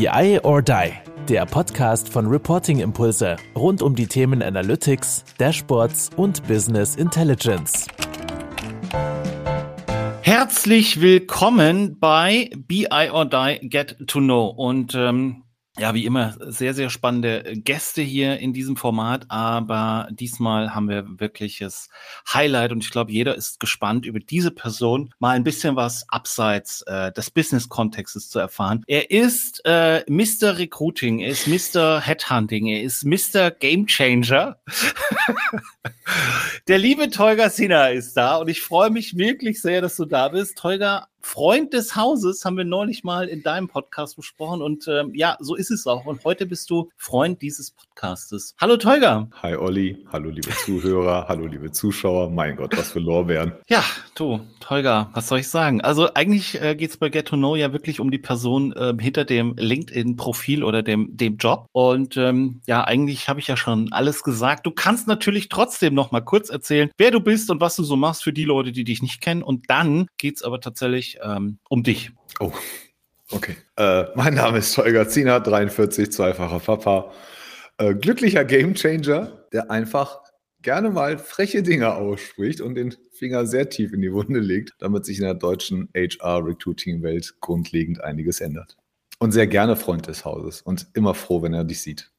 BI or Die, der Podcast von Reporting Impulse rund um die Themen Analytics, Dashboards und Business Intelligence. Herzlich willkommen bei BI or Die Get to Know und ähm, ja, wie immer, sehr, sehr spannende Gäste hier in diesem Format, aber diesmal haben wir wirkliches Highlight und ich glaube, jeder ist gespannt, über diese Person mal ein bisschen was abseits äh, des Business-Kontextes zu erfahren. Er ist äh, Mr. Recruiting, er ist Mr. Headhunting, er ist Mr. Game Changer. Der liebe Tolga Sina ist da und ich freue mich wirklich sehr, dass du da bist. Tolga, Freund des Hauses haben wir neulich mal in deinem Podcast besprochen und ähm, ja, so ist es auch. Und heute bist du Freund dieses Podcastes. Hallo Tolga. Hi Olli, hallo liebe Zuhörer, hallo liebe Zuschauer. Mein Gott, was für Lorbeeren. Ja, du, Tolga, was soll ich sagen? Also eigentlich äh, geht es bei Get to Know ja wirklich um die Person äh, hinter dem LinkedIn-Profil oder dem, dem Job. Und ähm, ja, eigentlich habe ich ja schon alles gesagt. Du kannst natürlich trotzdem noch mal kurz erzählen, wer du bist und was du so machst für die Leute, die dich nicht kennen. Und dann geht es aber tatsächlich ähm, um dich. Oh, okay. Äh, mein Name ist Holger Ziener, 43, zweifacher Papa. Äh, glücklicher Gamechanger, der einfach gerne mal freche Dinge ausspricht und den Finger sehr tief in die Wunde legt, damit sich in der deutschen HR-Recruiting-Welt grundlegend einiges ändert. Und sehr gerne Freund des Hauses und immer froh, wenn er dich sieht.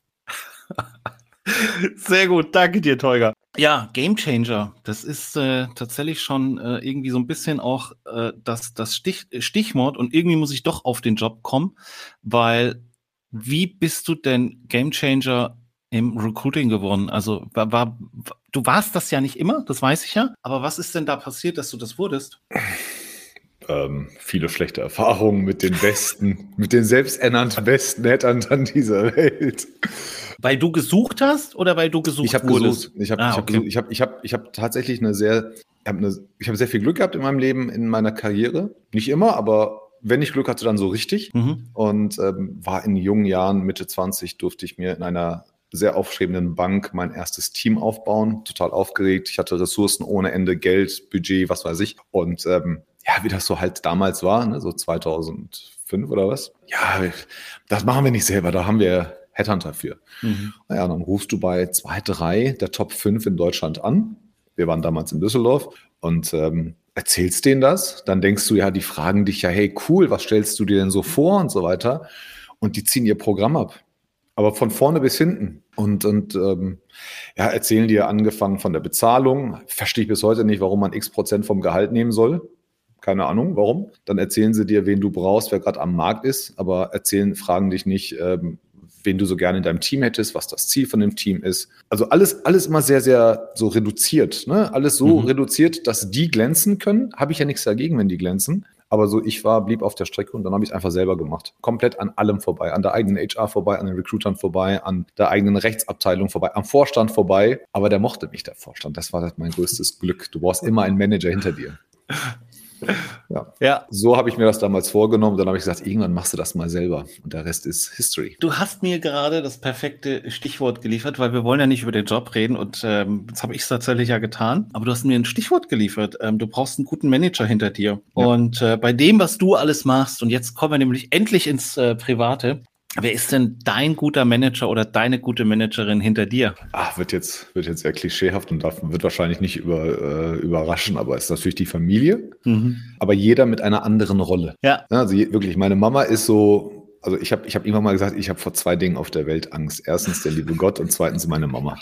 Sehr gut, danke dir, Teuger. Ja, Game Changer, das ist äh, tatsächlich schon äh, irgendwie so ein bisschen auch äh, das, das Stich, Stichwort und irgendwie muss ich doch auf den Job kommen, weil wie bist du denn Game Changer im Recruiting geworden? Also war, war, du warst das ja nicht immer, das weiß ich ja, aber was ist denn da passiert, dass du das wurdest? Ähm, viele schlechte Erfahrungen mit den Besten, mit den selbsternannten besten Hattern dieser Welt. Weil du gesucht hast oder weil du gesucht ich hab wurdest? Gesucht. Ich habe ah, okay. ich hab, ich hab, ich hab tatsächlich eine sehr, ich habe sehr viel Glück gehabt in meinem Leben, in meiner Karriere. Nicht immer, aber wenn ich Glück hatte, dann so richtig. Mhm. Und ähm, war in jungen Jahren, Mitte 20, durfte ich mir in einer sehr aufstrebenden Bank mein erstes Team aufbauen. Total aufgeregt. Ich hatte Ressourcen ohne Ende, Geld, Budget, was weiß ich. Und ähm, ja, wie das so halt damals war, ne, so 2005 oder was. Ja, das machen wir nicht selber. Da haben wir Headhunter für. Mhm. Naja, dann rufst du bei zwei, drei der Top 5 in Deutschland an. Wir waren damals in Düsseldorf und ähm, erzählst denen das. Dann denkst du, ja, die fragen dich ja, hey, cool, was stellst du dir denn so vor und so weiter. Und die ziehen ihr Programm ab. Aber von vorne bis hinten. Und, und ähm, ja, erzählen dir angefangen von der Bezahlung. Verstehe ich bis heute nicht, warum man x Prozent vom Gehalt nehmen soll. Keine Ahnung, warum. Dann erzählen sie dir, wen du brauchst, wer gerade am Markt ist, aber erzählen, fragen dich nicht, ähm, wen du so gerne in deinem Team hättest, was das Ziel von dem Team ist. Also alles, alles immer sehr, sehr so reduziert. Ne? Alles so mhm. reduziert, dass die glänzen können. Habe ich ja nichts dagegen, wenn die glänzen. Aber so, ich war, blieb auf der Strecke und dann habe ich es einfach selber gemacht. Komplett an allem vorbei. An der eigenen HR vorbei, an den Recruitern vorbei, an der eigenen Rechtsabteilung vorbei, am Vorstand vorbei. Aber der mochte mich, der Vorstand. Das war mein größtes Glück. Du brauchst immer einen Manager hinter dir. Ja. ja. So habe ich mir das damals vorgenommen. Dann habe ich gesagt, irgendwann machst du das mal selber. Und der Rest ist History. Du hast mir gerade das perfekte Stichwort geliefert, weil wir wollen ja nicht über den Job reden. Und ähm, jetzt habe ich tatsächlich ja getan. Aber du hast mir ein Stichwort geliefert. Ähm, du brauchst einen guten Manager hinter dir. Ja. Und äh, bei dem, was du alles machst, und jetzt kommen wir nämlich endlich ins äh, Private, Wer ist denn dein guter Manager oder deine gute Managerin hinter dir? Ach, wird jetzt, wird jetzt sehr klischeehaft und darf, wird wahrscheinlich nicht über, äh, überraschen, aber es ist natürlich die Familie, mhm. aber jeder mit einer anderen Rolle. Ja. Also wirklich, meine Mama ist so, also ich habe ich hab irgendwann mal gesagt, ich habe vor zwei Dingen auf der Welt Angst. Erstens der liebe Gott und zweitens meine Mama.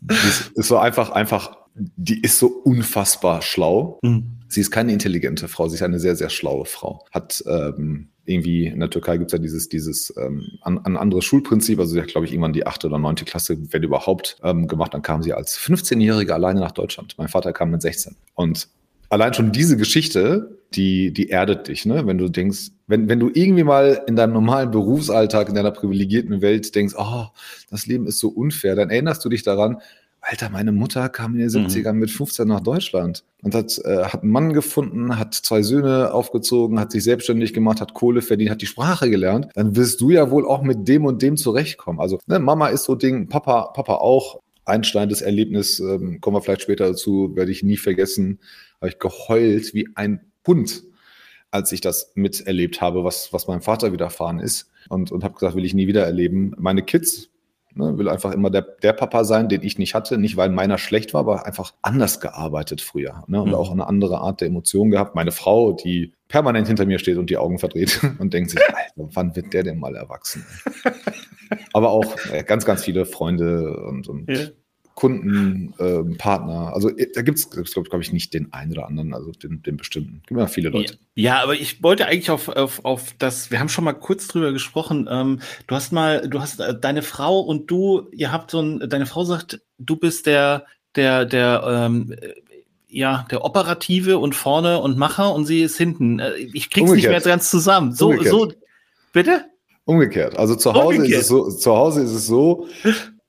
die ist, ist so einfach, einfach, die ist so unfassbar schlau. Mhm. Sie ist keine intelligente Frau, sie ist eine sehr, sehr schlaue Frau. Hat ähm, irgendwie in der Türkei gibt es ja dieses, dieses ähm, ein, ein anderes Schulprinzip. Also sie hat, glaube ich, irgendwann die achte oder neunte Klasse, wenn überhaupt, ähm, gemacht. Dann kam sie als 15-Jährige alleine nach Deutschland. Mein Vater kam mit 16. Und allein schon diese Geschichte, die, die erdet dich, ne? Wenn du denkst, wenn, wenn du irgendwie mal in deinem normalen Berufsalltag, in deiner privilegierten Welt denkst, oh, das Leben ist so unfair, dann erinnerst du dich daran, Alter, meine Mutter kam in den 70ern mhm. mit 15 nach Deutschland und hat, äh, hat einen Mann gefunden, hat zwei Söhne aufgezogen, hat sich selbstständig gemacht, hat Kohle verdient, hat die Sprache gelernt. Dann wirst du ja wohl auch mit dem und dem zurechtkommen. Also ne, Mama ist so Ding, Papa, Papa auch. Einsteinendes Erlebnis, ähm, kommen wir vielleicht später dazu, werde ich nie vergessen, habe ich geheult wie ein Hund als ich das miterlebt habe, was, was meinem Vater widerfahren ist. Und, und habe gesagt, will ich nie wieder erleben. Meine Kids Ne, will einfach immer der, der Papa sein, den ich nicht hatte. Nicht, weil meiner schlecht war, aber einfach anders gearbeitet früher. Ne? Und mhm. auch eine andere Art der Emotion gehabt. Meine Frau, die permanent hinter mir steht und die Augen verdreht und denkt sich, Alter, wann wird der denn mal erwachsen? aber auch äh, ganz, ganz viele Freunde und, und ja. Kunden, äh, Partner. Also äh, da gibt es, glaube glaub ich, nicht den einen oder anderen, also den, den bestimmten. Es gibt ja viele Leute. Ja, aber ich wollte eigentlich auf, auf, auf das, wir haben schon mal kurz drüber gesprochen. Ähm, du hast mal, du hast äh, deine Frau und du, ihr habt so ein, deine Frau sagt, du bist der, der, der, ähm, ja, der Operative und vorne und Macher und sie ist hinten. Äh, ich krieg's Umgekehrt. nicht mehr ganz zusammen. So, Umgekehrt. so, bitte? Umgekehrt. Also zu Hause Umgekehrt. ist es so, zu Hause ist es so,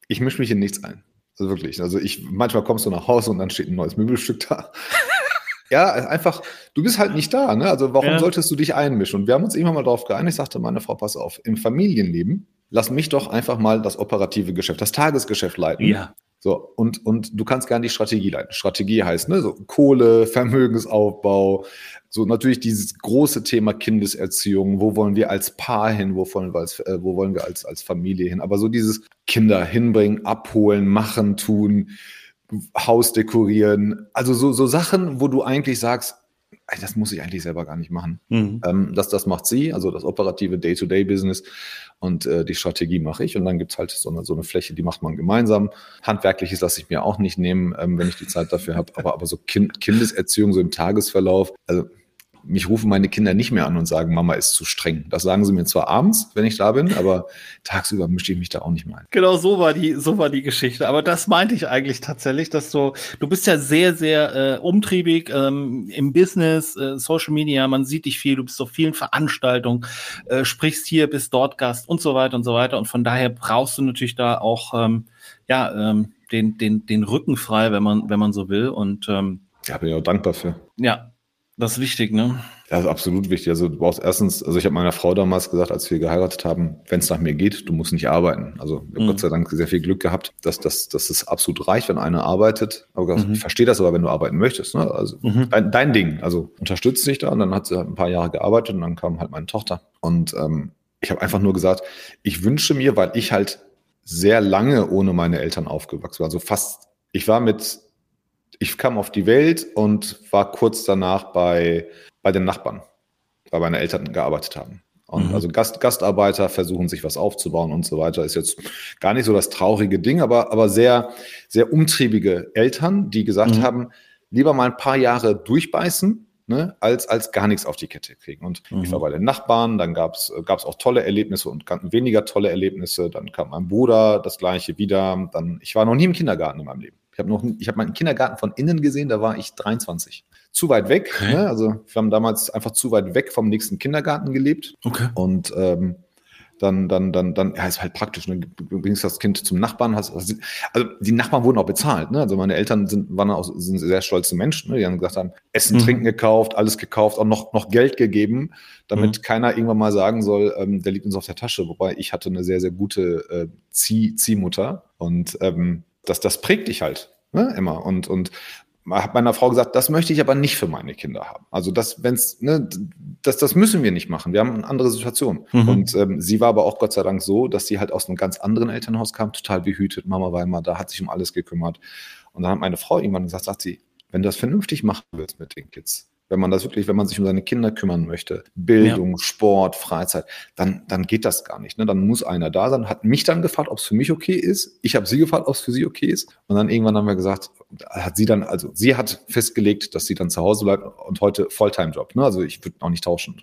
ich mische mich in nichts ein. Also wirklich. Also ich, manchmal kommst du nach Hause und dann steht ein neues Möbelstück da. ja, einfach, du bist halt nicht da, ne? Also warum ja. solltest du dich einmischen? Und wir haben uns irgendwann mal darauf geeinigt, ich sagte meine Frau, pass auf, im Familienleben, lass mich doch einfach mal das operative Geschäft, das Tagesgeschäft leiten. Ja. So, und, und du kannst gerne die Strategie leiten. Strategie heißt, ne, so Kohle, Vermögensaufbau, so natürlich dieses große Thema Kindeserziehung, wo wollen wir als Paar hin, wo wollen wir als, äh, wo wollen wir als, als Familie hin, aber so dieses Kinder hinbringen, abholen, machen, tun, Haus dekorieren, also so, so Sachen, wo du eigentlich sagst, das muss ich eigentlich selber gar nicht machen. Mhm. Ähm, das, das macht sie, also das operative Day-to-Day-Business und äh, die Strategie mache ich. Und dann gibt es halt so eine, so eine Fläche, die macht man gemeinsam. Handwerkliches lasse ich mir auch nicht nehmen, ähm, wenn ich die Zeit dafür habe. Aber, aber so kind, Kindeserziehung, so im Tagesverlauf, also mich rufen meine Kinder nicht mehr an und sagen, Mama ist zu streng. Das sagen sie mir zwar abends, wenn ich da bin, aber tagsüber mische ich mich da auch nicht mehr ein. Genau, so war die, so war die Geschichte. Aber das meinte ich eigentlich tatsächlich, dass du, du bist ja sehr, sehr äh, umtriebig ähm, im Business, äh, Social Media, man sieht dich viel, du bist auf vielen Veranstaltungen, äh, sprichst hier, bist dort Gast und so weiter und so weiter. Und von daher brauchst du natürlich da auch ähm, ja, ähm, den, den, den Rücken frei, wenn man, wenn man so will. Und ähm, ja, bin ich auch dankbar für. Ja, das ist wichtig, ne? Ja, ist absolut wichtig. Also du brauchst erstens, also ich habe meiner Frau damals gesagt, als wir geheiratet haben, wenn es nach mir geht, du musst nicht arbeiten. Also ich habe mhm. Gott sei Dank sehr viel Glück gehabt, dass, dass, dass es absolut reicht, wenn einer arbeitet. Aber mhm. ich verstehe das aber, wenn du arbeiten möchtest. Ne? Also mhm. dein, dein, Ding. Also unterstützt dich da. Und dann hat sie halt ein paar Jahre gearbeitet und dann kam halt meine Tochter. Und ähm, ich habe einfach nur gesagt, ich wünsche mir, weil ich halt sehr lange ohne meine Eltern aufgewachsen war, also fast, ich war mit ich kam auf die Welt und war kurz danach bei, bei den Nachbarn, weil meine Eltern gearbeitet haben. Und mhm. also Gast, Gastarbeiter versuchen sich was aufzubauen und so weiter. Ist jetzt gar nicht so das traurige Ding, aber, aber sehr, sehr umtriebige Eltern, die gesagt mhm. haben, lieber mal ein paar Jahre durchbeißen, ne, als, als gar nichts auf die Kette kriegen. Und mhm. ich war bei den Nachbarn, dann gab es auch tolle Erlebnisse und weniger tolle Erlebnisse. Dann kam mein Bruder, das gleiche wieder. Dann, ich war noch nie im Kindergarten in meinem Leben. Ich habe noch, ich habe meinen Kindergarten von innen gesehen, da war ich 23. Zu weit weg. Okay. Ne? Also wir haben damals einfach zu weit weg vom nächsten Kindergarten gelebt. Okay. Und ähm, dann, dann, dann, dann, ja, ist halt praktisch. Ne? Du bringst das Kind zum Nachbarn. Hast, also die Nachbarn wurden auch bezahlt. Ne? Also meine Eltern sind, waren auch sind sehr stolze Menschen. Ne? Die haben gesagt haben, Essen, mhm. Trinken gekauft, alles gekauft, auch noch, noch Geld gegeben, damit mhm. keiner irgendwann mal sagen soll, ähm, der liegt uns auf der Tasche. Wobei ich hatte eine sehr, sehr gute äh, Zieh, Ziehmutter und ähm, das, das prägt dich halt ne, immer. Und, und habe meiner Frau gesagt, das möchte ich aber nicht für meine Kinder haben. Also das, wenn's, ne, das, das müssen wir nicht machen. Wir haben eine andere Situation. Mhm. Und ähm, sie war aber auch Gott sei Dank so, dass sie halt aus einem ganz anderen Elternhaus kam, total behütet. Mama war immer da, hat sich um alles gekümmert. Und dann hat meine Frau irgendwann gesagt, sagt sie, wenn du das vernünftig machen willst mit den Kids, wenn man das wirklich, wenn man sich um seine Kinder kümmern möchte, Bildung, ja. Sport, Freizeit, dann, dann geht das gar nicht. Ne? Dann muss einer da sein. Hat mich dann gefragt, ob es für mich okay ist. Ich habe sie gefragt, ob es für sie okay ist. Und dann irgendwann haben wir gesagt, hat sie dann, also sie hat festgelegt, dass sie dann zu Hause bleibt und heute Volltime-Job. Ne? Also ich würde auch nicht tauschen.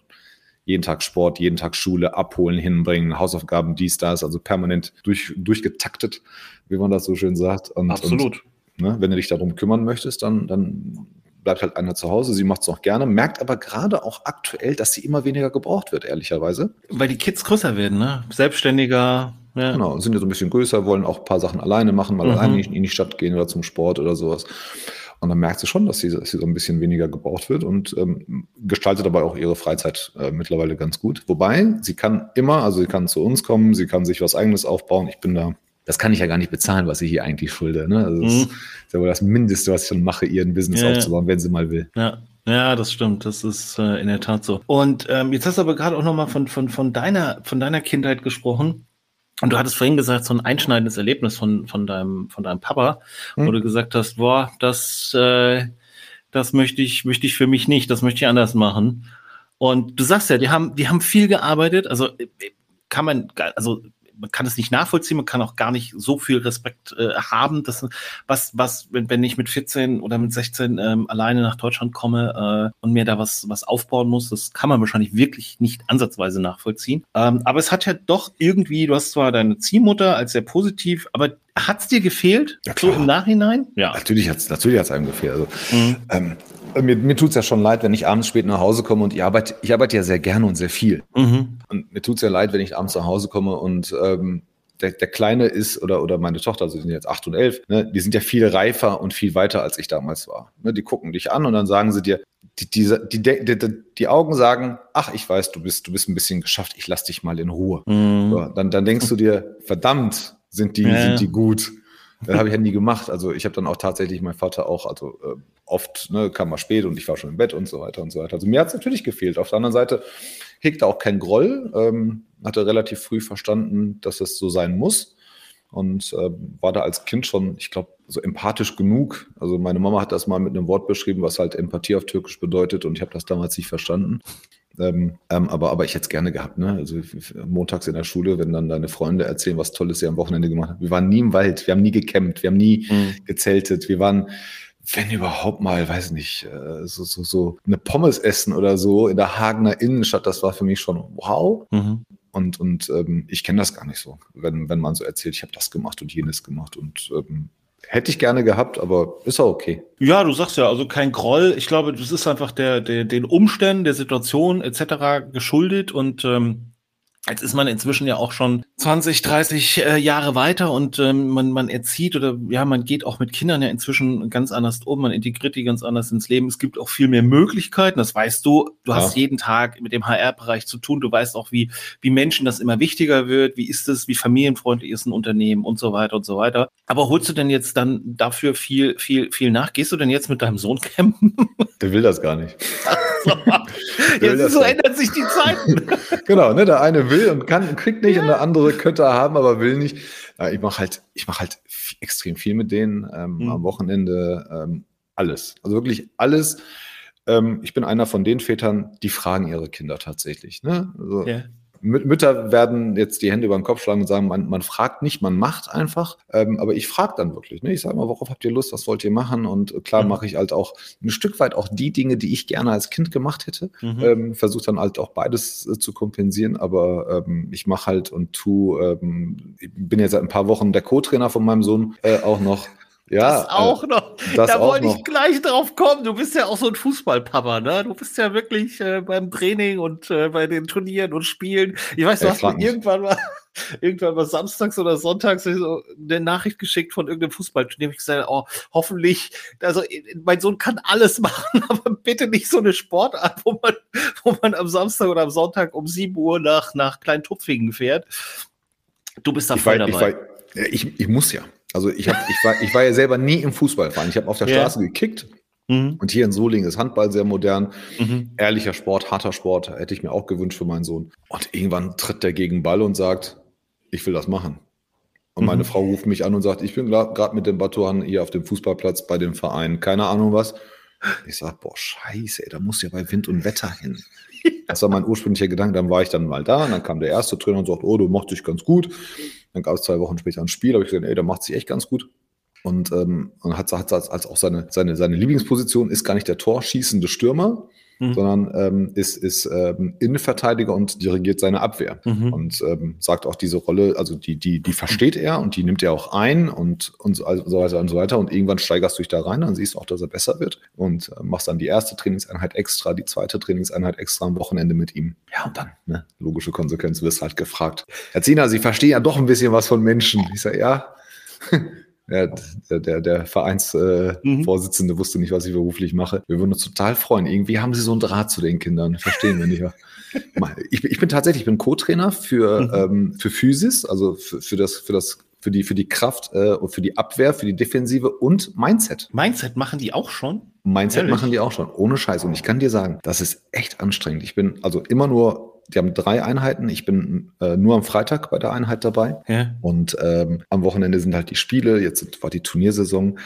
Jeden Tag Sport, jeden Tag Schule, abholen, hinbringen, Hausaufgaben, dies, das, also permanent durch, durchgetaktet, wie man das so schön sagt. Und, Absolut. Und, ne, wenn du dich darum kümmern möchtest, dann, dann bleibt halt einer zu Hause. Sie macht es auch gerne, merkt aber gerade auch aktuell, dass sie immer weniger gebraucht wird, ehrlicherweise. Weil die Kids größer werden, ne? Selbstständiger. Ja. Genau, sind ja so ein bisschen größer, wollen auch ein paar Sachen alleine machen, mal mhm. alleine in die Stadt gehen oder zum Sport oder sowas. Und dann merkt sie schon, dass sie, dass sie so ein bisschen weniger gebraucht wird und ähm, gestaltet dabei auch ihre Freizeit äh, mittlerweile ganz gut. Wobei, sie kann immer, also sie kann zu uns kommen, sie kann sich was eigenes aufbauen. Ich bin da das kann ich ja gar nicht bezahlen, was ich hier eigentlich schulde. Ne? Also das mhm. ist ja wohl das Mindeste, was ich schon mache, ihr ein Business ja, aufzubauen, wenn sie mal will. Ja. Ja, das stimmt. Das ist äh, in der Tat so. Und ähm, jetzt hast du aber gerade auch nochmal von, von, von, deiner, von deiner Kindheit gesprochen. Und du hattest vorhin gesagt, so ein einschneidendes Erlebnis von, von, deinem, von deinem Papa, hm. wo du gesagt hast, boah, das, äh, das möchte ich, möchte ich für mich nicht, das möchte ich anders machen. Und du sagst ja, die haben, die haben viel gearbeitet, also äh, kann man, also man kann es nicht nachvollziehen, man kann auch gar nicht so viel Respekt äh, haben. dass, was, was, wenn, wenn ich mit 14 oder mit 16 ähm, alleine nach Deutschland komme äh, und mir da was, was aufbauen muss, das kann man wahrscheinlich wirklich nicht ansatzweise nachvollziehen. Ähm, aber es hat ja doch irgendwie, du hast zwar deine Ziehmutter als sehr positiv, aber hat es dir gefehlt? Ja. So im Nachhinein? Ja. Natürlich hat es natürlich hat's einem gefehlt. Also, mhm. ähm, mir, mir tut es ja schon leid, wenn ich abends spät nach Hause komme und ich arbeite, ich arbeite ja sehr gerne und sehr viel. Mhm. Und mir tut es ja leid, wenn ich abends nach Hause komme und ähm, der, der Kleine ist oder, oder meine Tochter, also die sind jetzt acht und elf, ne, die sind ja viel reifer und viel weiter, als ich damals war. Ne, die gucken dich an und dann sagen sie dir, die, die, die, die, Augen sagen, ach, ich weiß, du bist, du bist ein bisschen geschafft, ich lass dich mal in Ruhe. Mhm. So, dann, dann denkst du dir, verdammt, sind die, ja. sind die gut. Das habe ich ja nie gemacht. Also ich habe dann auch tatsächlich mein Vater auch, also äh, oft ne, kam mal spät und ich war schon im Bett und so weiter und so weiter. Also mir hat es natürlich gefehlt. Auf der anderen Seite hegte auch kein Groll, ähm, hatte relativ früh verstanden, dass es so sein muss und äh, war da als Kind schon, ich glaube, so empathisch genug. Also meine Mama hat das mal mit einem Wort beschrieben, was halt Empathie auf Türkisch bedeutet und ich habe das damals nicht verstanden. Ähm, ähm, aber, aber ich hätte es gerne gehabt, ne? Also montags in der Schule, wenn dann deine Freunde erzählen, was Tolles sie am Wochenende gemacht haben. Wir waren nie im Wald, wir haben nie gecampt, wir haben nie mhm. gezeltet, wir waren, wenn überhaupt mal, weiß nicht, äh, so, so, so eine Pommes essen oder so in der Hagener Innenstadt, das war für mich schon wow. Mhm. Und, und ähm, ich kenne das gar nicht so, wenn, wenn man so erzählt, ich habe das gemacht und jenes gemacht. Und ähm, Hätte ich gerne gehabt, aber ist auch okay. Ja, du sagst ja, also kein Groll. Ich glaube, das ist einfach der, der den Umständen, der Situation etc. geschuldet und ähm, Jetzt ist man inzwischen ja auch schon 20, 30 äh, Jahre weiter und ähm, man, man erzieht oder ja, man geht auch mit Kindern ja inzwischen ganz anders um, man integriert die ganz anders ins Leben. Es gibt auch viel mehr Möglichkeiten, das weißt du. Du ja. hast jeden Tag mit dem HR-Bereich zu tun. Du weißt auch, wie, wie Menschen das immer wichtiger wird, wie ist es, wie familienfreundlich ist ein Unternehmen und so weiter und so weiter. Aber holst du denn jetzt dann dafür viel, viel, viel nach? Gehst du denn jetzt mit deinem Sohn campen? Der will das gar nicht. jetzt so ändert sich die Zeiten. genau, ne? Der eine will und kann, kriegt nicht ja. und der andere könnte haben, aber will nicht. ich mache halt, ich mache halt extrem viel mit denen ähm, mhm. am Wochenende. Ähm, alles. Also wirklich alles. Ähm, ich bin einer von den Vätern, die fragen ihre Kinder tatsächlich. Ne? Also, yeah. Mütter werden jetzt die Hände über den Kopf schlagen und sagen, man, man fragt nicht, man macht einfach. Ähm, aber ich frage dann wirklich. Ne? Ich sage mal, worauf habt ihr Lust, was wollt ihr machen? Und klar mhm. mache ich halt auch ein Stück weit auch die Dinge, die ich gerne als Kind gemacht hätte. Mhm. Ähm, Versuche dann halt auch beides äh, zu kompensieren. Aber ähm, ich mache halt und tu, ähm, ich bin jetzt seit ein paar Wochen der Co-Trainer von meinem Sohn äh, auch noch. Ja, das auch äh, noch. Das da wollte ich gleich drauf kommen. Du bist ja auch so ein Fußballpapa, ne? Du bist ja wirklich äh, beim Training und äh, bei den Turnieren und Spielen. Ich weiß, du hast mir irgendwann mal, irgendwann mal samstags oder sonntags so eine Nachricht geschickt von irgendeinem Fußballturnier. Ich gesagt, oh, hoffentlich, also mein Sohn kann alles machen, aber bitte nicht so eine Sportart, wo man, wo man am Samstag oder am Sonntag um 7 Uhr nach, nach Kleintupfingen fährt. Du bist da voll ich dabei. Ich, ich, ich muss ja. Also ich, hab, ich, war, ich war ja selber nie im Fußballverein. Ich habe auf der yeah. Straße gekickt. Mhm. Und hier in Solingen ist Handball sehr modern. Mhm. Ehrlicher Sport, harter Sport, hätte ich mir auch gewünscht für meinen Sohn. Und irgendwann tritt der gegen Ball und sagt, ich will das machen. Und meine mhm. Frau ruft mich an und sagt, ich bin gerade mit dem Batuan hier auf dem Fußballplatz bei dem Verein, keine Ahnung was. Ich sage, boah, scheiße, ey, da muss ja bei Wind und Wetter hin. Das war mein ursprünglicher Gedanke. Dann war ich dann mal da und dann kam der erste Trainer und sagt, oh, du machst dich ganz gut. Dann gab es zwei Wochen später ein Spiel, habe ich gesagt, ey, der macht sich echt ganz gut. Und, ähm, und hat, hat als, als auch seine, seine, seine Lieblingsposition ist gar nicht der torschießende Stürmer, mhm. sondern ähm, ist, ist ähm, Innenverteidiger und dirigiert seine Abwehr. Mhm. Und ähm, sagt auch diese Rolle, also die, die, die versteht er und die nimmt er auch ein und, und so, also so weiter und so weiter. Und irgendwann steigerst du dich da rein, dann siehst du auch, dass er besser wird und äh, machst dann die erste Trainingseinheit extra, die zweite Trainingseinheit extra am Wochenende mit ihm. Ja, und dann, ne, logische Konsequenz, wirst halt gefragt. Herr Zina, Sie verstehen ja doch ein bisschen was von Menschen. Ich sage, ja. Ja, der, der, der Vereinsvorsitzende äh, mhm. wusste nicht, was ich beruflich mache. Wir würden uns total freuen. Irgendwie haben sie so einen Draht zu den Kindern. Verstehen wir nicht. ich, ich bin tatsächlich, ich bin Co-Trainer für, mhm. ähm, für Physis, also für, für das, für das für die, für die Kraft äh, und für die Abwehr, für die Defensive und Mindset. Mindset machen die auch schon? Mindset Ehrlich? machen die auch schon, ohne Scheiß. Und ich kann dir sagen, das ist echt anstrengend. Ich bin also immer nur, die haben drei Einheiten. Ich bin äh, nur am Freitag bei der Einheit dabei. Ja. Und ähm, am Wochenende sind halt die Spiele. Jetzt war die Turniersaison.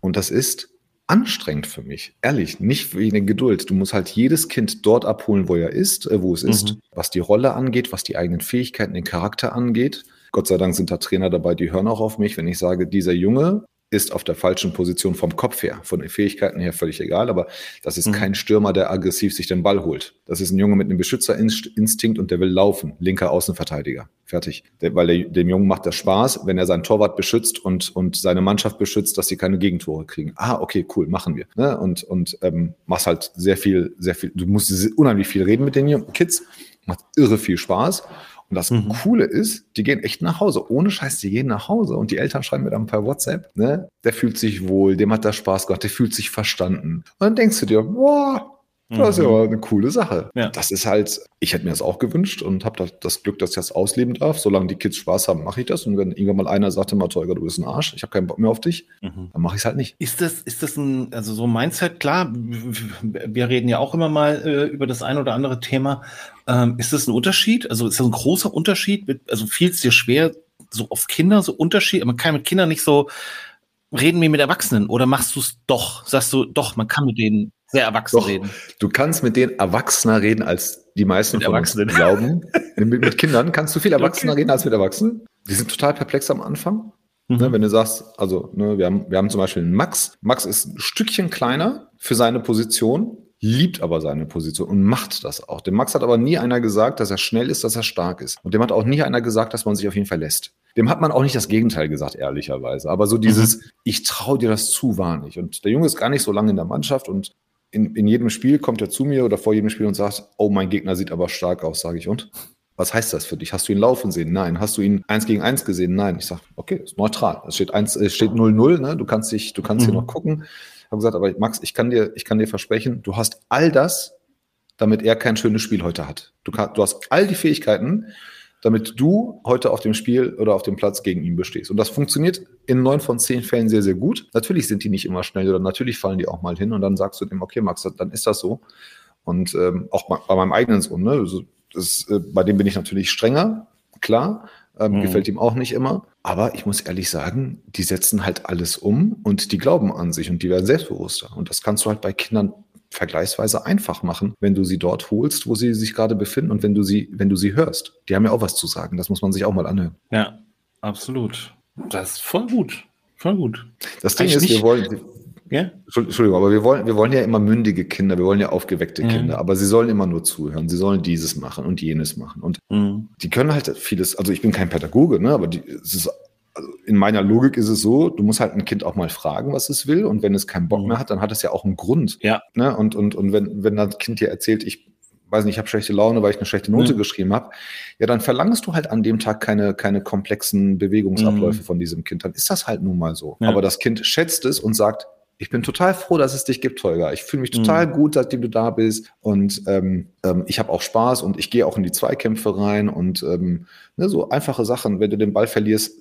Und das ist anstrengend für mich. Ehrlich, nicht wegen der Geduld. Du musst halt jedes Kind dort abholen, wo er ist, äh, wo es mhm. ist, was die Rolle angeht, was die eigenen Fähigkeiten, den Charakter angeht. Gott sei Dank sind da Trainer dabei, die hören auch auf mich, wenn ich sage, dieser Junge ist auf der falschen Position vom Kopf her, von den Fähigkeiten her völlig egal, aber das ist mhm. kein Stürmer, der aggressiv sich den Ball holt. Das ist ein Junge mit einem Beschützerinstinkt und der will laufen, linker Außenverteidiger. Fertig. Der, weil der, dem Jungen macht das Spaß, wenn er seinen Torwart beschützt und, und seine Mannschaft beschützt, dass sie keine Gegentore kriegen. Ah, okay, cool, machen wir. Ne? Und, und ähm, machst halt sehr viel, sehr viel, du musst unheimlich viel reden mit den Kids, macht irre viel Spaß. Und das mhm. Coole ist, die gehen echt nach Hause. Ohne Scheiß, die gehen nach Hause. Und die Eltern schreiben mir dann per WhatsApp, ne? Der fühlt sich wohl, dem hat das Spaß gemacht, der fühlt sich verstanden. Und dann denkst du dir, boah, das ist ja mhm. eine coole Sache. Ja. Das ist halt, ich hätte mir das auch gewünscht und habe das Glück, dass ich das ausleben darf. Solange die Kids Spaß haben, mache ich das. Und wenn irgendwann mal einer sagt, mal Teuger, du bist ein Arsch, ich habe keinen Bock mehr auf dich, mhm. dann mache ich es halt nicht. Ist das, ist das ein, also so ein Mindset, klar, wir reden ja auch immer mal äh, über das ein oder andere Thema. Ähm, ist das ein Unterschied? Also ist das ein großer Unterschied? Also fiel es dir schwer, so auf Kinder so Unterschied? Man kann mit Kindern nicht so reden wie mit Erwachsenen oder machst du es doch? Sagst du doch, man kann mit denen sehr erwachsen Doch, reden. Du kannst mit denen erwachsener reden, als die meisten mit von Erwachsenen. uns glauben. mit, mit, Kindern kannst du viel erwachsener okay. reden als mit Erwachsenen. Die sind total perplex am Anfang. Mhm. Ne, wenn du sagst, also ne, wir, haben, wir haben zum Beispiel einen Max. Max ist ein Stückchen kleiner für seine Position, liebt aber seine Position und macht das auch. Dem Max hat aber nie einer gesagt, dass er schnell ist, dass er stark ist. Und dem hat auch nie einer gesagt, dass man sich auf ihn verlässt. Dem hat man auch nicht das Gegenteil gesagt, ehrlicherweise. Aber so dieses, mhm. ich traue dir das zu, war nicht. Und der Junge ist gar nicht so lange in der Mannschaft und in, in jedem Spiel kommt er zu mir oder vor jedem Spiel und sagt, oh, mein Gegner sieht aber stark aus, sage ich. Und? Was heißt das für dich? Hast du ihn laufen sehen? Nein. Hast du ihn eins gegen eins gesehen? Nein. Ich sage, okay, ist neutral. Es steht eins, es steht 0-0, ne? Du kannst dich, du kannst mhm. hier noch gucken. Ich habe gesagt, aber Max, ich kann dir, ich kann dir versprechen, du hast all das, damit er kein schönes Spiel heute hat. Du, kann, du hast all die Fähigkeiten, damit du heute auf dem Spiel oder auf dem Platz gegen ihn bestehst. Und das funktioniert in neun von zehn Fällen sehr, sehr gut. Natürlich sind die nicht immer schnell oder natürlich fallen die auch mal hin und dann sagst du dem, okay, Max, dann ist das so. Und ähm, auch bei meinem eigenen Sohn, ne, also das, äh, bei dem bin ich natürlich strenger, klar, ähm, mhm. gefällt ihm auch nicht immer. Aber ich muss ehrlich sagen, die setzen halt alles um und die glauben an sich und die werden selbstbewusster. Und das kannst du halt bei Kindern vergleichsweise einfach machen, wenn du sie dort holst, wo sie sich gerade befinden und wenn du sie, wenn du sie hörst. Die haben ja auch was zu sagen. Das muss man sich auch mal anhören. Ja, absolut. Das ist voll gut. Voll gut. Das Ding ist, wir wollen, ja? Entschuldigung, aber wir wollen, wir wollen ja immer mündige Kinder, wir wollen ja aufgeweckte ja. Kinder, aber sie sollen immer nur zuhören, sie sollen dieses machen und jenes machen. Und mhm. die können halt vieles, also ich bin kein Pädagoge, ne, aber die, es ist also in meiner Logik ist es so, du musst halt ein Kind auch mal fragen, was es will. Und wenn es keinen Bock mhm. mehr hat, dann hat es ja auch einen Grund. Ja. Ne? Und, und, und wenn, wenn das Kind dir erzählt, ich weiß nicht, ich habe schlechte Laune, weil ich eine schlechte Note mhm. geschrieben habe, ja, dann verlangst du halt an dem Tag keine, keine komplexen Bewegungsabläufe mhm. von diesem Kind. Dann ist das halt nun mal so. Ja. Aber das Kind schätzt es und sagt, ich bin total froh, dass es dich gibt, Holger. Ich fühle mich total mhm. gut, seitdem du da bist. Und ähm, ähm, ich habe auch Spaß und ich gehe auch in die Zweikämpfe rein und ähm, ne, so einfache Sachen. Wenn du den Ball verlierst,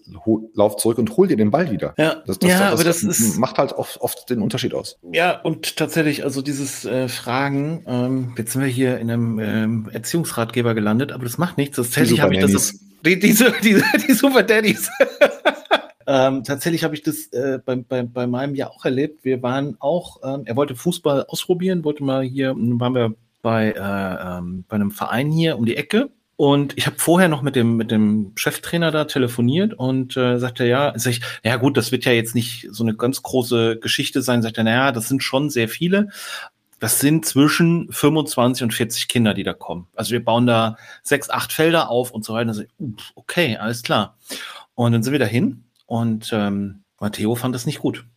lauf zurück und hol dir den Ball wieder. Ja, das, das, ja das, aber das ist, macht halt oft, oft, den Unterschied aus. Ja, und tatsächlich, also dieses äh, Fragen, ähm, jetzt sind wir hier in einem ähm, Erziehungsratgeber gelandet, aber das macht nichts. Tatsächlich habe ich das. Die, diese, diese, die Super Daddies. Ähm, tatsächlich habe ich das äh, bei, bei, bei meinem Jahr auch erlebt. Wir waren auch, ähm, er wollte Fußball ausprobieren, wollte mal hier, waren wir bei, äh, ähm, bei einem Verein hier um die Ecke. Und ich habe vorher noch mit dem, mit dem Cheftrainer da telefoniert und äh, sagte, ja, sag ich, ja gut, das wird ja jetzt nicht so eine ganz große Geschichte sein. Sagt er, naja, das sind schon sehr viele. Das sind zwischen 25 und 40 Kinder, die da kommen. Also wir bauen da sechs, acht Felder auf und so weiter. Okay, alles klar. Und dann sind wir dahin und ähm, Matteo fand das nicht gut.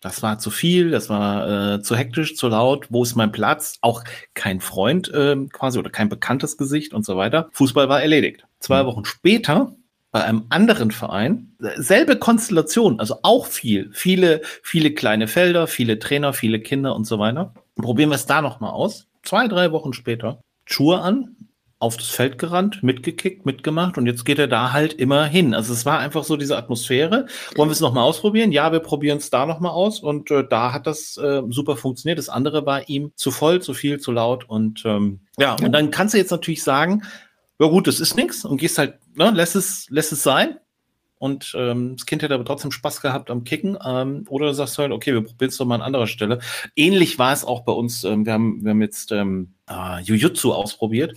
Das war zu viel, das war äh, zu hektisch, zu laut. Wo ist mein Platz? Auch kein Freund äh, quasi oder kein bekanntes Gesicht und so weiter. Fußball war erledigt. Zwei mhm. Wochen später bei einem anderen Verein, selbe Konstellation, also auch viel, viele, viele kleine Felder, viele Trainer, viele Kinder und so weiter. Probieren wir es da nochmal aus. Zwei, drei Wochen später, Schuhe an, auf das Feld gerannt, mitgekickt, mitgemacht und jetzt geht er da halt immer hin. Also es war einfach so diese Atmosphäre. Wollen wir es nochmal ausprobieren? Ja, wir probieren es da nochmal aus und äh, da hat das äh, super funktioniert. Das andere war ihm zu voll, zu viel, zu laut und ähm, ja, und dann kannst du jetzt natürlich sagen, ja gut, das ist nichts und gehst halt, ne, lässt es, lässt es sein, und ähm, das Kind hätte aber trotzdem Spaß gehabt am Kicken. Ähm, oder du sagst halt, okay, wir probieren es doch mal an anderer Stelle. Ähnlich war es auch bei uns. Ähm, wir, haben, wir haben jetzt ähm, äh, Jujutsu ausprobiert.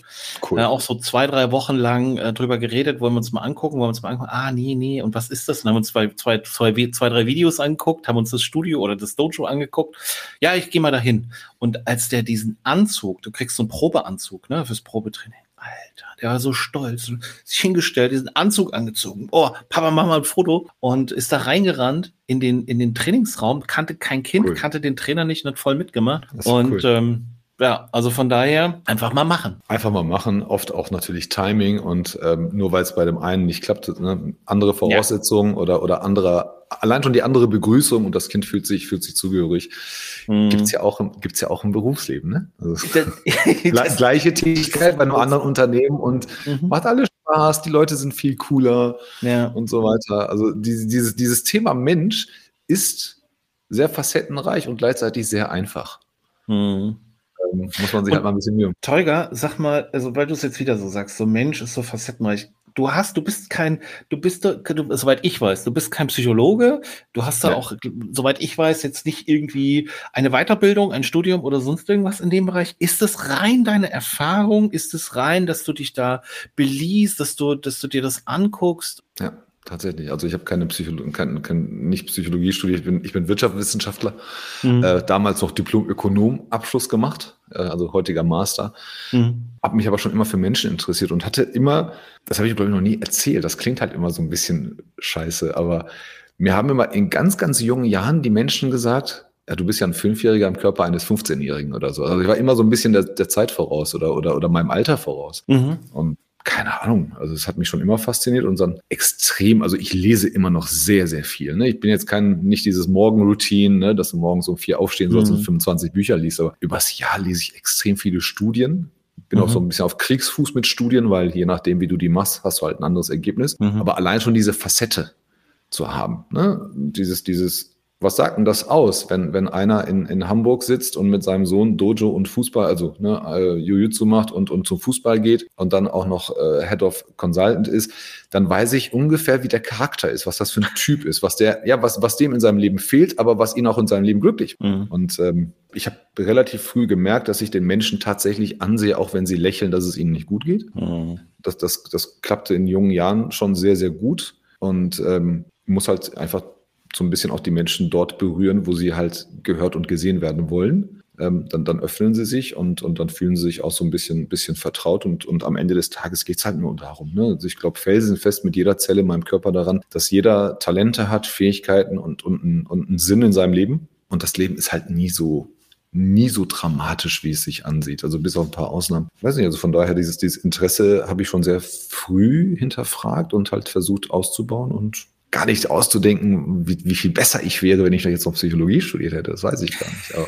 Cool. Äh, auch so zwei, drei Wochen lang äh, drüber geredet, wollen wir uns mal angucken, wollen wir uns mal angucken, ah, nee, nee, und was ist das? Und haben uns zwei, zwei, zwei, zwei, drei Videos angeguckt, haben uns das Studio oder das Dojo angeguckt. Ja, ich gehe mal dahin. Und als der diesen Anzug, du kriegst so einen Probeanzug, ne, fürs Probetraining. Alter, der war so stolz, sich hingestellt, diesen Anzug angezogen. Oh, Papa, mach mal ein Foto und ist da reingerannt in den, in den Trainingsraum, kannte kein Kind, cool. kannte den Trainer nicht und hat voll mitgemacht. Und cool. ähm, ja, also von daher einfach mal machen. Einfach mal machen, oft auch natürlich Timing und ähm, nur weil es bei dem einen nicht klappt, ne, andere Voraussetzungen ja. oder, oder andere, allein schon die andere Begrüßung und das Kind fühlt sich, fühlt sich zugehörig, mhm. gibt's ja auch im, gibt's ja auch im Berufsleben, ne? Also, das, gleiche Tätigkeit bei einem anderen Unternehmen und mhm. macht alles Spaß, die Leute sind viel cooler ja. und so weiter. Also dieses, dieses, dieses Thema Mensch ist sehr facettenreich und gleichzeitig sehr einfach. Mhm ähm, muss man sich und, halt mal ein bisschen Mühe. Tolga, sag mal, also weil du es jetzt wieder so sagst, so Mensch ist so facettenreich. Du hast, du bist kein, du bist, du, soweit ich weiß, du bist kein Psychologe. Du hast da ja. auch, soweit ich weiß, jetzt nicht irgendwie eine Weiterbildung, ein Studium oder sonst irgendwas in dem Bereich. Ist es rein deine Erfahrung? Ist es rein, dass du dich da beliest, dass du, dass du dir das anguckst? Ja. Tatsächlich. Also ich habe keine Psychologie, kein, kein, nicht Psychologie studiert, ich bin, ich bin Wirtschaftswissenschaftler, mhm. äh, damals noch Diplom-Ökonom-Abschluss gemacht, äh, also heutiger Master. Mhm. Habe mich aber schon immer für Menschen interessiert und hatte immer, das habe ich glaube ich noch nie erzählt, das klingt halt immer so ein bisschen scheiße, aber mir haben immer in ganz, ganz jungen Jahren die Menschen gesagt, ja, du bist ja ein Fünfjähriger im Körper eines 15-Jährigen oder so. Also ich war immer so ein bisschen der, der Zeit voraus oder, oder, oder meinem Alter voraus. Mhm. Und keine Ahnung, also es hat mich schon immer fasziniert und dann extrem, also ich lese immer noch sehr, sehr viel. Ne? Ich bin jetzt kein, nicht dieses Morgenroutine, ne, dass du morgens um vier aufstehen sollst mhm. und 25 Bücher liest, aber übers Jahr lese ich extrem viele Studien. Bin mhm. auch so ein bisschen auf Kriegsfuß mit Studien, weil je nachdem, wie du die machst, hast du halt ein anderes Ergebnis. Mhm. Aber allein schon diese Facette zu haben, ne? dieses, dieses was sagt denn das aus, wenn, wenn einer in, in Hamburg sitzt und mit seinem Sohn Dojo und Fußball, also ne, äh, Jiu-Jitsu macht und, und zum Fußball geht und dann auch noch äh, Head of Consultant ist, dann weiß ich ungefähr, wie der Charakter ist, was das für ein Typ ist, was der, ja, was, was dem in seinem Leben fehlt, aber was ihn auch in seinem Leben glücklich macht. Mhm. Und ähm, ich habe relativ früh gemerkt, dass ich den Menschen tatsächlich ansehe, auch wenn sie lächeln, dass es ihnen nicht gut geht. Mhm. Das, das, das klappte in jungen Jahren schon sehr, sehr gut und ähm, muss halt einfach so ein bisschen auch die Menschen dort berühren, wo sie halt gehört und gesehen werden wollen. Ähm, dann, dann öffnen sie sich und, und dann fühlen sie sich auch so ein bisschen, bisschen vertraut und, und am Ende des Tages geht es halt nur darum. Ne? Also ich glaube felsenfest mit jeder Zelle in meinem Körper daran, dass jeder Talente hat, Fähigkeiten und, und, und, und einen Sinn in seinem Leben. Und das Leben ist halt nie so nie so dramatisch, wie es sich ansieht. Also bis auf ein paar Ausnahmen. Ich weiß nicht, also von daher dieses, dieses Interesse habe ich schon sehr früh hinterfragt und halt versucht auszubauen und gar nicht auszudenken, wie, wie viel besser ich wäre, wenn ich da jetzt noch Psychologie studiert hätte. Das weiß ich gar nicht. Aber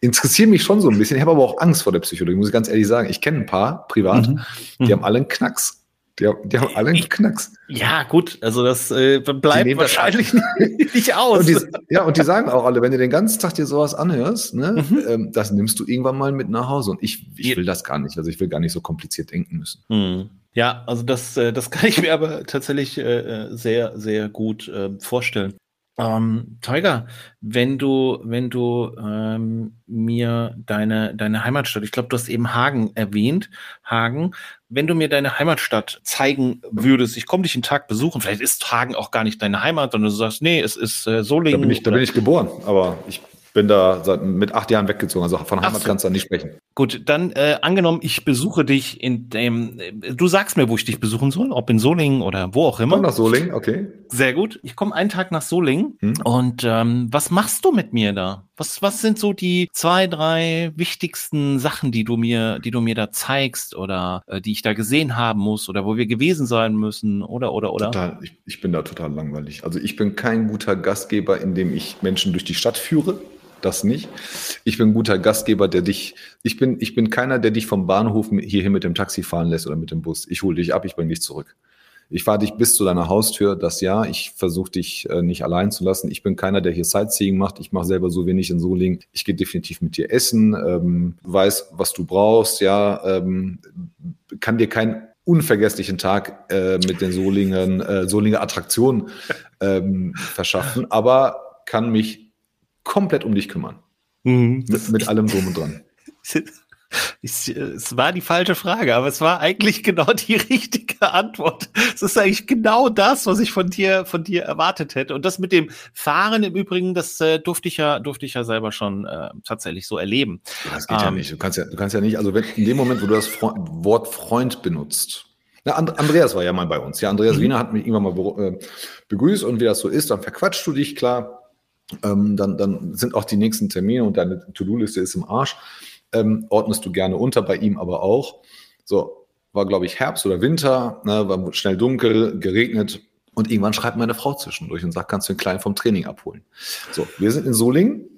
interessiert mich schon so ein bisschen. Ich habe aber auch Angst vor der Psychologie, muss ich ganz ehrlich sagen. Ich kenne ein paar privat, mhm. die mhm. haben alle einen Knacks. Die haben, die haben alle einen Knacks. Ja, gut, also das äh, bleibt wahrscheinlich nicht, nicht aus. Und die, ja, und die sagen auch alle, wenn du den ganzen Tag dir sowas anhörst, ne, mhm. ähm, das nimmst du irgendwann mal mit nach Hause. Und ich, ich will das gar nicht. Also ich will gar nicht so kompliziert denken müssen. Mhm. Ja, also das, äh, das kann ich mir aber tatsächlich äh, äh, sehr, sehr gut äh, vorstellen. Ähm, Teuger, wenn du, wenn du ähm, mir deine, deine Heimatstadt, ich glaube, du hast eben Hagen erwähnt, Hagen, wenn du mir deine Heimatstadt zeigen würdest, ich komme dich einen Tag besuchen, vielleicht ist Hagen auch gar nicht deine Heimat, sondern du sagst, nee, es ist äh, Solingen. Da bin ich, da bin ich geboren, aber ich bin da seit, mit acht Jahren weggezogen, also von Heimat so. kannst du da nicht sprechen. Gut, dann äh, angenommen, ich besuche dich in dem, du sagst mir, wo ich dich besuchen soll, ob in Solingen oder wo auch immer. Komm nach Solingen, okay. Sehr gut. Ich komme einen Tag nach Solingen hm. und ähm, was machst du mit mir da? Was, was sind so die zwei, drei wichtigsten Sachen, die du mir, die du mir da zeigst oder äh, die ich da gesehen haben muss oder wo wir gewesen sein müssen oder oder oder? Total, ich, ich bin da total langweilig. Also ich bin kein guter Gastgeber, indem ich Menschen durch die Stadt führe das nicht. Ich bin ein guter Gastgeber, der dich, ich bin, ich bin keiner, der dich vom Bahnhof hierhin mit dem Taxi fahren lässt oder mit dem Bus. Ich hole dich ab, ich bringe dich zurück. Ich fahre dich bis zu deiner Haustür, das ja. Ich versuche dich äh, nicht allein zu lassen. Ich bin keiner, der hier Sightseeing macht. Ich mache selber so wenig in Solingen. Ich gehe definitiv mit dir essen, ähm, weiß, was du brauchst, ja, ähm, kann dir keinen unvergesslichen Tag äh, mit den Solingen, äh, Solinger Attraktionen ähm, verschaffen, aber kann mich komplett um dich kümmern. Mhm. Mit, mit allem drum und dran. Ich, es war die falsche Frage, aber es war eigentlich genau die richtige Antwort. Es ist eigentlich genau das, was ich von dir, von dir erwartet hätte. Und das mit dem Fahren im Übrigen, das äh, durfte ich ja, durfte ich ja selber schon äh, tatsächlich so erleben. Das geht ähm, ja nicht. Du kannst ja, du kannst ja nicht, also wenn, in dem Moment, wo du das Freund, Wort Freund benutzt, na, Andreas war ja mal bei uns. Ja, Andreas mhm. Wiener hat mich irgendwann mal äh, begrüßt und wie das so ist, dann verquatschst du dich, klar. Ähm, dann, dann sind auch die nächsten Termine und deine To-Do-Liste ist im Arsch ähm, ordnest du gerne unter, bei ihm aber auch. So, war glaube ich Herbst oder Winter, ne, war schnell dunkel, geregnet und irgendwann schreibt meine Frau zwischendurch und sagt, kannst du den Kleinen vom Training abholen. So, wir sind in Solingen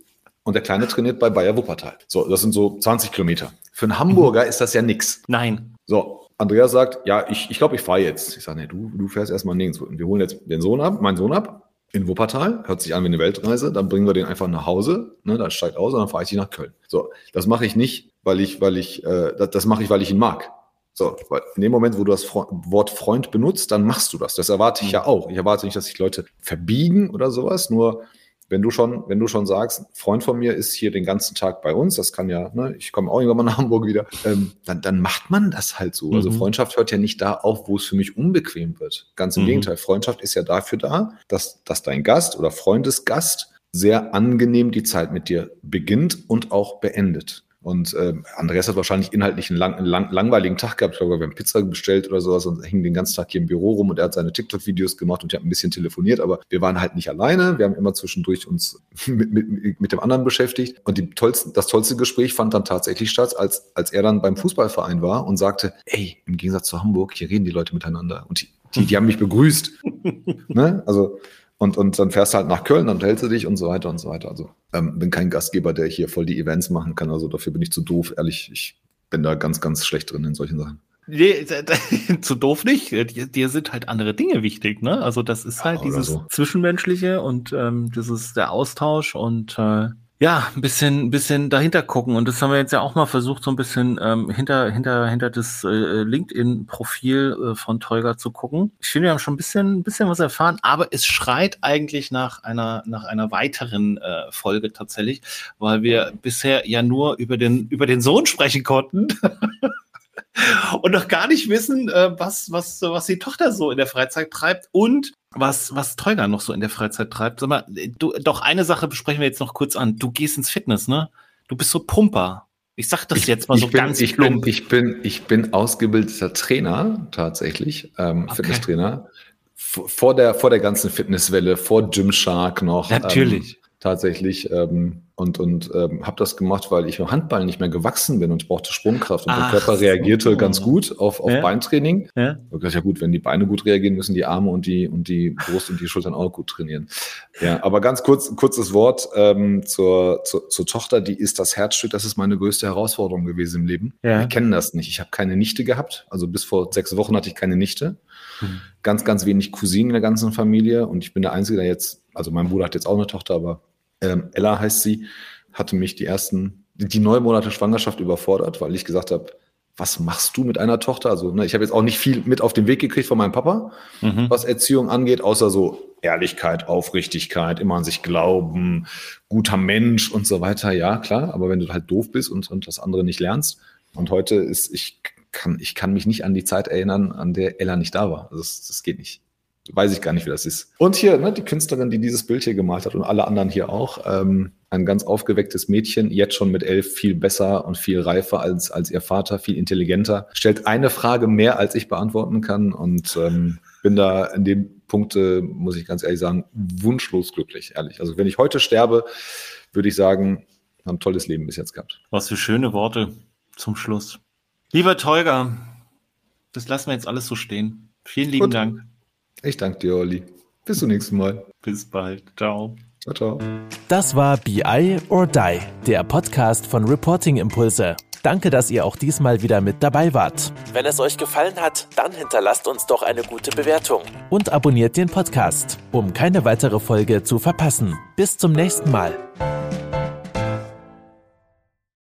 und der Kleine trainiert bei Bayer Wuppertal. So, das sind so 20 Kilometer. Für einen Hamburger mhm. ist das ja nix. Nein. So, Andreas sagt, ja, ich, ich glaube, ich fahre jetzt. Ich sage, nee, du, du fährst erstmal nirgends. Wir holen jetzt den Sohn ab, meinen Sohn ab, in Wuppertal, hört sich an wie eine Weltreise, dann bringen wir den einfach nach Hause, ne, dann steigt aus und dann fahre ich ihn nach Köln. So, das mache ich nicht, weil ich, weil ich, äh, das, das mache ich, weil ich ihn mag. So, weil in dem Moment, wo du das Fre Wort Freund benutzt, dann machst du das. Das erwarte ich mhm. ja auch. Ich erwarte nicht, dass sich Leute verbiegen oder sowas, nur wenn du schon, wenn du schon sagst, Freund von mir ist hier den ganzen Tag bei uns, das kann ja, ne, ich komme auch irgendwann mal nach Hamburg wieder, ähm, dann, dann macht man das halt so. Also mhm. Also Freundschaft hört ja nicht da auf, wo es für mich unbequem wird. Ganz im mhm. Gegenteil, Freundschaft ist ja dafür da, dass, dass dein Gast oder Freundesgast sehr angenehm die Zeit mit dir beginnt und auch beendet. Und äh, Andreas hat wahrscheinlich inhaltlich einen, lang, einen lang, langweiligen Tag gehabt. Ich glaube, wir haben Pizza bestellt oder sowas und hingen den ganzen Tag hier im Büro rum und er hat seine TikTok-Videos gemacht und ich habe ein bisschen telefoniert, aber wir waren halt nicht alleine. Wir haben immer zwischendurch uns mit, mit, mit dem anderen beschäftigt. Und die tollsten, das tollste Gespräch fand dann tatsächlich statt, als, als er dann beim Fußballverein war und sagte, ey, im Gegensatz zu Hamburg, hier reden die Leute miteinander. Und die, die, die haben mich begrüßt. ne? Also und, und dann fährst du halt nach Köln, dann hältst du dich und so weiter und so weiter. Also ähm, bin kein Gastgeber, der hier voll die Events machen kann. Also dafür bin ich zu doof. Ehrlich, ich bin da ganz, ganz schlecht drin in solchen Sachen. Nee, zu doof nicht. Dir, sind halt andere Dinge wichtig, ne? Also das ist halt ja, dieses so. Zwischenmenschliche und ähm, dieses der Austausch und äh, ja, ein bisschen, ein bisschen dahinter gucken. Und das haben wir jetzt ja auch mal versucht, so ein bisschen ähm, hinter, hinter, hinter das äh, LinkedIn-Profil äh, von Teuger zu gucken. Ich finde, wir haben schon ein bisschen, ein bisschen was erfahren, aber es schreit eigentlich nach einer, nach einer weiteren äh, Folge tatsächlich, weil wir bisher ja nur über den, über den Sohn sprechen konnten. und noch gar nicht wissen, äh, was, was, was die Tochter so in der Freizeit treibt und was, was Teuger noch so in der Freizeit treibt. Sag mal, du, doch eine Sache besprechen wir jetzt noch kurz an. Du gehst ins Fitness, ne? Du bist so Pumper. Ich sag das ich, jetzt mal so bin, ganz ich plump. Bin, ich bin, ich bin ausgebildeter Trainer, tatsächlich, ähm, okay. Fitnesstrainer. Vor der, vor der ganzen Fitnesswelle, vor Gymshark noch. Natürlich. Ähm, tatsächlich. Ähm, und, und ähm, habe das gemacht, weil ich im Handball nicht mehr gewachsen bin und ich brauchte Sprungkraft. Und Ach, der Körper reagierte so. ganz gut auf, auf ja. Beintraining. Ja. Ich dachte, ja gut, wenn die Beine gut reagieren, müssen die Arme und die, und die Brust und die Schultern auch gut trainieren. Ja, aber ganz kurz, kurzes Wort ähm, zur, zur, zur Tochter, die ist das Herzstück, das ist meine größte Herausforderung gewesen im Leben. Ja. Wir kennen das nicht. Ich habe keine Nichte gehabt. Also bis vor sechs Wochen hatte ich keine Nichte. Hm. Ganz, ganz wenig Cousinen in der ganzen Familie. Und ich bin der Einzige, der jetzt, also mein Bruder hat jetzt auch eine Tochter, aber ähm, Ella heißt sie, hatte mich die ersten, die neun Monate Schwangerschaft überfordert, weil ich gesagt habe, was machst du mit einer Tochter? Also, ne, ich habe jetzt auch nicht viel mit auf den Weg gekriegt von meinem Papa, mhm. was Erziehung angeht, außer so Ehrlichkeit, Aufrichtigkeit, immer an sich glauben, guter Mensch und so weiter. Ja, klar, aber wenn du halt doof bist und, und das andere nicht lernst. Und heute ist, ich kann, ich kann mich nicht an die Zeit erinnern, an der Ella nicht da war. Also das, das geht nicht weiß ich gar nicht, wie das ist. Und hier, ne, die Künstlerin, die dieses Bild hier gemalt hat und alle anderen hier auch, ähm, ein ganz aufgewecktes Mädchen, jetzt schon mit elf viel besser und viel reifer als, als ihr Vater, viel intelligenter, stellt eine Frage mehr, als ich beantworten kann und ähm, bin da in dem Punkte, muss ich ganz ehrlich sagen, wunschlos glücklich, ehrlich. Also wenn ich heute sterbe, würde ich sagen, ein tolles Leben bis jetzt gehabt. Was für schöne Worte zum Schluss. Lieber Teuger, das lassen wir jetzt alles so stehen. Vielen lieben Gut. Dank. Ich danke dir, Olli. Bis zum nächsten Mal. Bis bald. Ciao. Ciao. Ciao, ciao. Das war BI or Die, der Podcast von Reporting Impulse. Danke, dass ihr auch diesmal wieder mit dabei wart. Wenn es euch gefallen hat, dann hinterlasst uns doch eine gute Bewertung. Und abonniert den Podcast, um keine weitere Folge zu verpassen. Bis zum nächsten Mal.